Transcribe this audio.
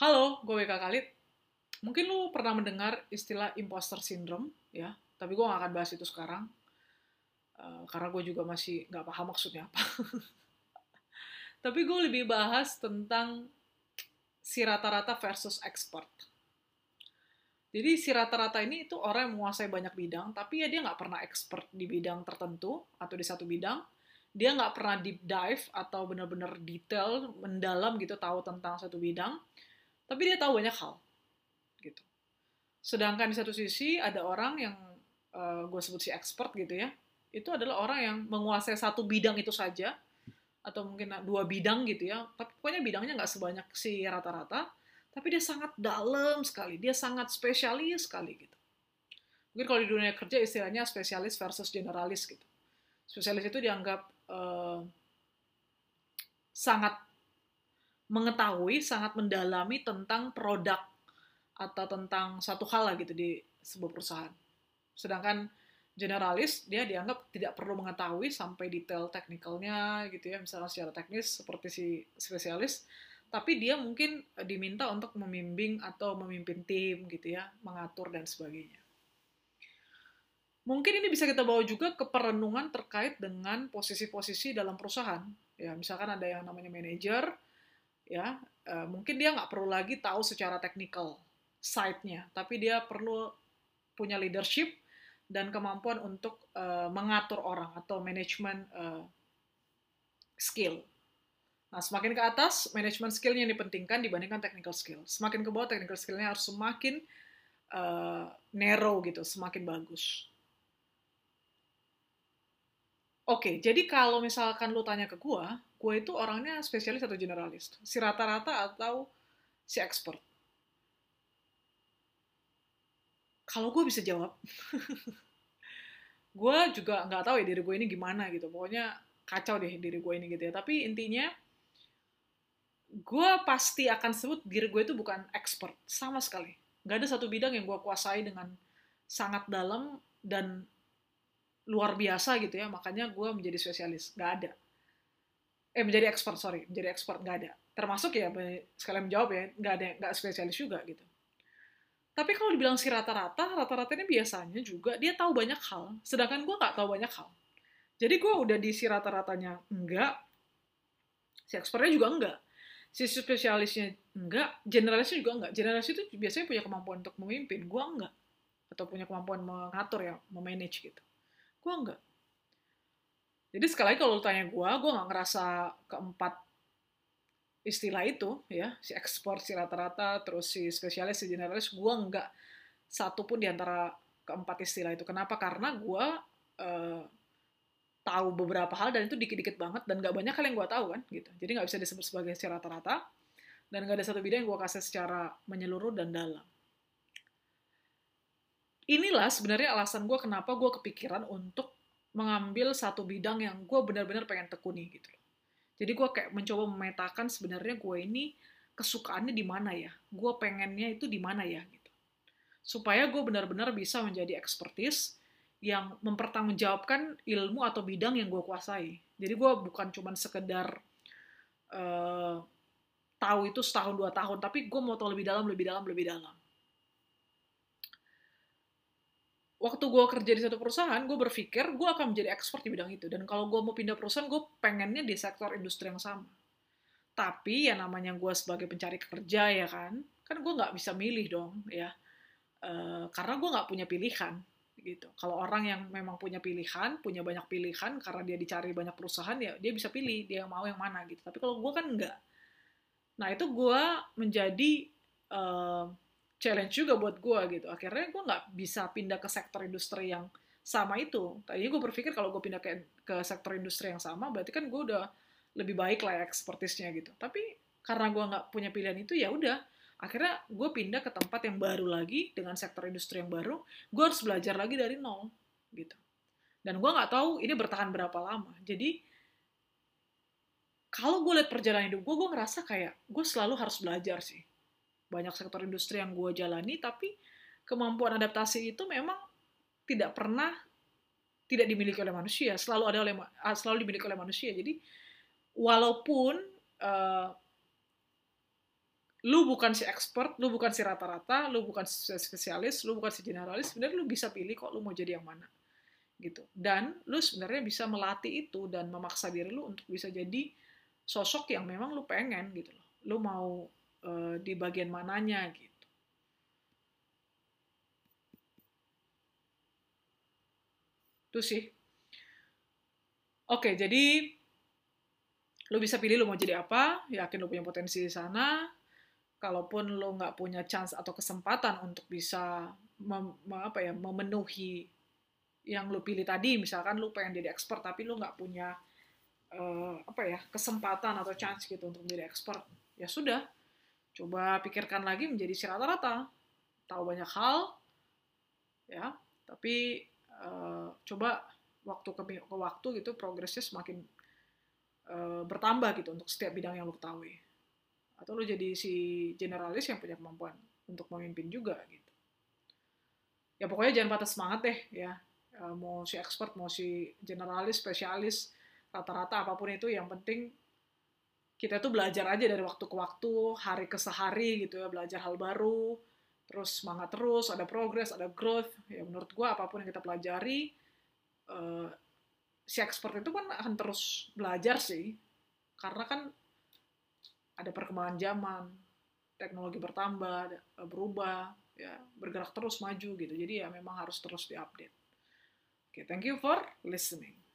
Halo, gue WK Khalid. Mungkin lu pernah mendengar istilah imposter syndrome, ya. Tapi gue gak akan bahas itu sekarang. Uh, karena gue juga masih gak paham maksudnya apa. Tapi gue lebih bahas tentang si rata-rata versus expert. Jadi si rata-rata ini itu orang yang menguasai banyak bidang, tapi ya dia nggak pernah expert di bidang tertentu atau di satu bidang. Dia nggak pernah deep dive atau benar-benar detail, mendalam gitu tahu tentang satu bidang tapi dia tahu banyak hal gitu. Sedangkan di satu sisi ada orang yang uh, gue sebut si expert gitu ya itu adalah orang yang menguasai satu bidang itu saja atau mungkin dua bidang gitu ya. Tapi pokoknya bidangnya nggak sebanyak si rata-rata tapi dia sangat dalam sekali dia sangat spesialis sekali gitu. Mungkin kalau di dunia kerja istilahnya spesialis versus generalis gitu. Spesialis itu dianggap uh, sangat mengetahui, sangat mendalami tentang produk atau tentang satu hal lah gitu di sebuah perusahaan. Sedangkan generalis dia dianggap tidak perlu mengetahui sampai detail teknikalnya gitu ya, misalnya secara teknis seperti si spesialis, tapi dia mungkin diminta untuk membimbing atau memimpin tim gitu ya, mengatur dan sebagainya. Mungkin ini bisa kita bawa juga ke perenungan terkait dengan posisi-posisi dalam perusahaan. Ya, misalkan ada yang namanya manajer, ya uh, mungkin dia nggak perlu lagi tahu secara teknikal side-nya, tapi dia perlu punya leadership dan kemampuan untuk uh, mengatur orang atau manajemen uh, skill. Nah, semakin ke atas, manajemen skill-nya yang dipentingkan dibandingkan technical skill. Semakin ke bawah, technical skill-nya harus semakin uh, narrow gitu, semakin bagus. Oke, jadi kalau misalkan lu tanya ke gua, gue itu orangnya spesialis atau generalis? Si rata-rata atau si expert? Kalau gue bisa jawab. Gue juga nggak tahu ya diri gue ini gimana gitu. Pokoknya kacau deh diri gue ini gitu ya. Tapi intinya gue pasti akan sebut diri gue itu bukan expert. Sama sekali. Nggak ada satu bidang yang gue kuasai dengan sangat dalam dan luar biasa gitu ya. Makanya gue menjadi spesialis. Nggak ada eh menjadi expert sorry menjadi expert nggak ada. Termasuk ya sekalian menjawab ya nggak ada nggak spesialis juga gitu. Tapi kalau dibilang si rata-rata rata-rata ini biasanya juga dia tahu banyak hal sedangkan gue nggak tahu banyak hal. Jadi gue udah di si rata-ratanya enggak si expertnya juga enggak si spesialisnya enggak generalisnya juga enggak generalis itu biasanya punya kemampuan untuk memimpin gue enggak atau punya kemampuan mengatur ya memanage gitu. Gue enggak jadi sekali lagi kalau lu tanya gue, gue nggak ngerasa keempat istilah itu ya, si ekspor, si rata-rata, terus si spesialis, si generalis, gue nggak satu pun di antara keempat istilah itu. Kenapa? Karena gue uh, tahu beberapa hal dan itu dikit-dikit banget dan nggak banyak hal yang gue tahu kan gitu. Jadi nggak bisa disebut sebagai si rata-rata dan nggak ada satu bidang yang gue kasih secara menyeluruh dan dalam. Inilah sebenarnya alasan gue kenapa gue kepikiran untuk mengambil satu bidang yang gue benar-benar pengen tekuni gitu loh. Jadi gue kayak mencoba memetakan sebenarnya gue ini kesukaannya di mana ya, gue pengennya itu di mana ya gitu. Supaya gue benar-benar bisa menjadi ekspertis yang mempertanggungjawabkan ilmu atau bidang yang gue kuasai. Jadi gue bukan cuman sekedar uh, tahu itu setahun dua tahun, tapi gue mau tahu lebih dalam, lebih dalam, lebih dalam. Waktu gue kerja di satu perusahaan, gue berpikir gue akan menjadi expert di bidang itu. Dan kalau gue mau pindah perusahaan, gue pengennya di sektor industri yang sama. Tapi ya namanya gue sebagai pencari kerja ya kan, kan gue nggak bisa milih dong ya. E, karena gue nggak punya pilihan gitu. Kalau orang yang memang punya pilihan, punya banyak pilihan karena dia dicari banyak perusahaan ya dia bisa pilih dia mau yang mana gitu. Tapi kalau gue kan enggak. Nah itu gue menjadi uh, challenge juga buat gue gitu. Akhirnya gue nggak bisa pindah ke sektor industri yang sama itu. Tadinya gue berpikir kalau gue pindah ke, ke sektor industri yang sama, berarti kan gue udah lebih baik lah ekspertisnya gitu. Tapi karena gue nggak punya pilihan itu, ya udah. Akhirnya gue pindah ke tempat yang baru lagi dengan sektor industri yang baru. Gue harus belajar lagi dari nol gitu. Dan gue nggak tahu ini bertahan berapa lama. Jadi kalau gue lihat perjalanan hidup gue, gue ngerasa kayak gue selalu harus belajar sih banyak sektor industri yang gue jalani tapi kemampuan adaptasi itu memang tidak pernah tidak dimiliki oleh manusia selalu ada oleh ah, selalu dimiliki oleh manusia jadi walaupun uh, lu bukan si expert, lu bukan si rata-rata, lu bukan si spesialis, lu bukan si generalis, sebenarnya lu bisa pilih kok lu mau jadi yang mana. Gitu. Dan lu sebenarnya bisa melatih itu dan memaksa diri lu untuk bisa jadi sosok yang memang lu pengen gitu loh. Lu mau uh, di bagian mananya gitu. Itu sih. Oke, jadi lu bisa pilih lu mau jadi apa, yakin lu punya potensi di sana, kalaupun lo nggak punya chance atau kesempatan untuk bisa mem, apa ya memenuhi yang lo pilih tadi misalkan lo pengen jadi expert tapi lo nggak punya uh, apa ya kesempatan atau chance gitu untuk menjadi expert ya sudah coba pikirkan lagi menjadi si rata-rata. Tahu banyak hal ya. Tapi uh, coba waktu ke, ke waktu gitu progresnya semakin uh, bertambah gitu untuk setiap bidang yang lo ketahui. Atau lu jadi si generalis yang punya kemampuan untuk memimpin juga gitu. Ya pokoknya jangan patah semangat deh ya. E, mau si expert mau si generalis spesialis rata-rata apa pun itu yang penting kita tuh belajar aja dari waktu ke waktu hari ke sehari gitu ya belajar hal baru terus semangat terus ada progress ada growth ya menurut gua apa pun yang kita pelajari uh, si expert itu kan akan terus belajar sih karena kan ada perkembangan zaman, teknologi bertambah, berubah, ya bergerak terus maju gitu. Jadi ya memang harus terus diupdate. Oke, okay, thank you for listening.